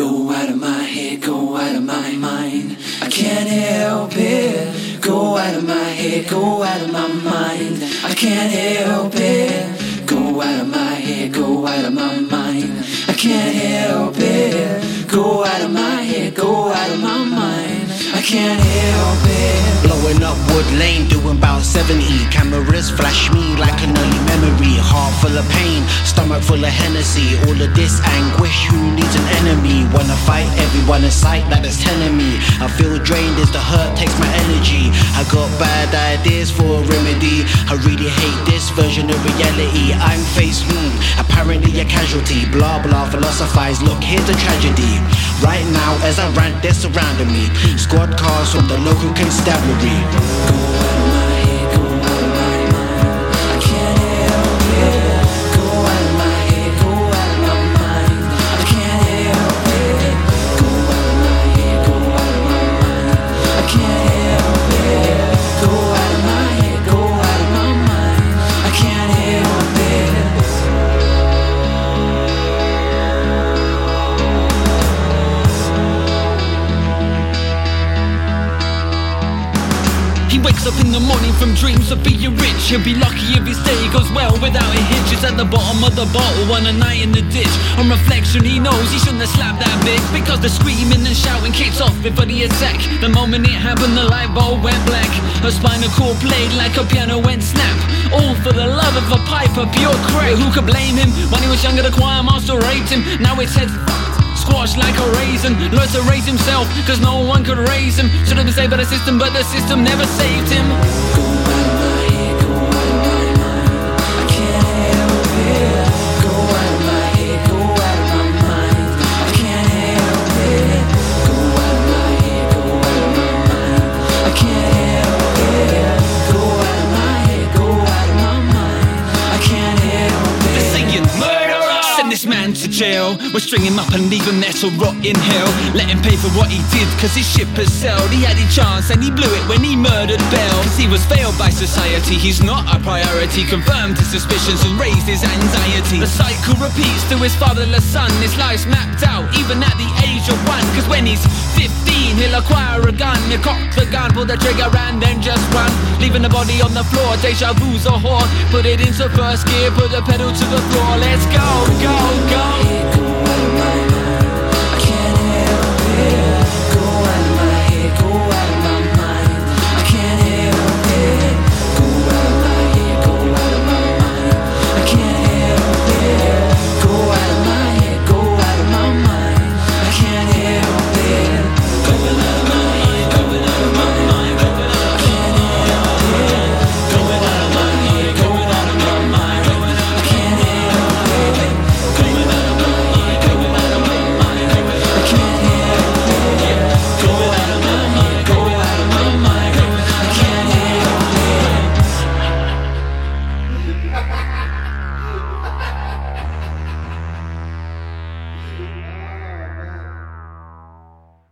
Go out of my head, go out of my mind. I can't help it. Go out of my head, go out of my mind. I can't help it. Go out of my head, go out of my mind. I can't help it. Go out of my head, go out of my mind. I can't help it. Blowing up Wood Lane, doing about 70. Cameras flash me like an early memory. Heart full of pain, stomach full of Hennessy. All of this anguish, who needs an enemy? Wanna fight everyone in sight there's ten of me. I feel drained as the hurt takes my energy. I got bad ideas for a remedy. I really hate this version of reality. I'm faced, hmm, apparently a casualty. Blah blah, philosophize. Look, here's the tragedy. Right now, as I rant, they're surrounding me. Squad cars from the local constabulary. Wakes up in the morning from dreams of being rich. He'll be lucky if his day goes well without a hitch. It's at the bottom of the bottle on a night in the ditch. On reflection, he knows he shouldn't have slapped that bitch because the screaming and shouting kicks off before the attack. The moment it happened, the light bulb went black. Her spinal cord played like a piano went snap. All for the love of a pipe piper, pure crack. Who could blame him? When he was younger, the choir master raped him. Now it's head Squashed like a raisin, learned to raise himself, cause no one could raise him. Should have been saved by the system, but the system never saved him. This man to jail. We'll string him up and leave him there to rot in hell. Let him pay for what he did, cause his ship has sailed. He had his chance and he blew it when he murdered Bell. Cause he was failed by society, he's not a priority. Confirmed his suspicions and raised his anxiety. The cycle repeats to his fatherless son. His life's mapped out, even at the age of one. Cause when he's 15, he'll acquire a gun. He'll cock the gun, pull the trigger, and then just run. Leaving the body on the floor, deja vu's a whore. Put it into first gear, put the pedal to the floor. Let's go, go. Go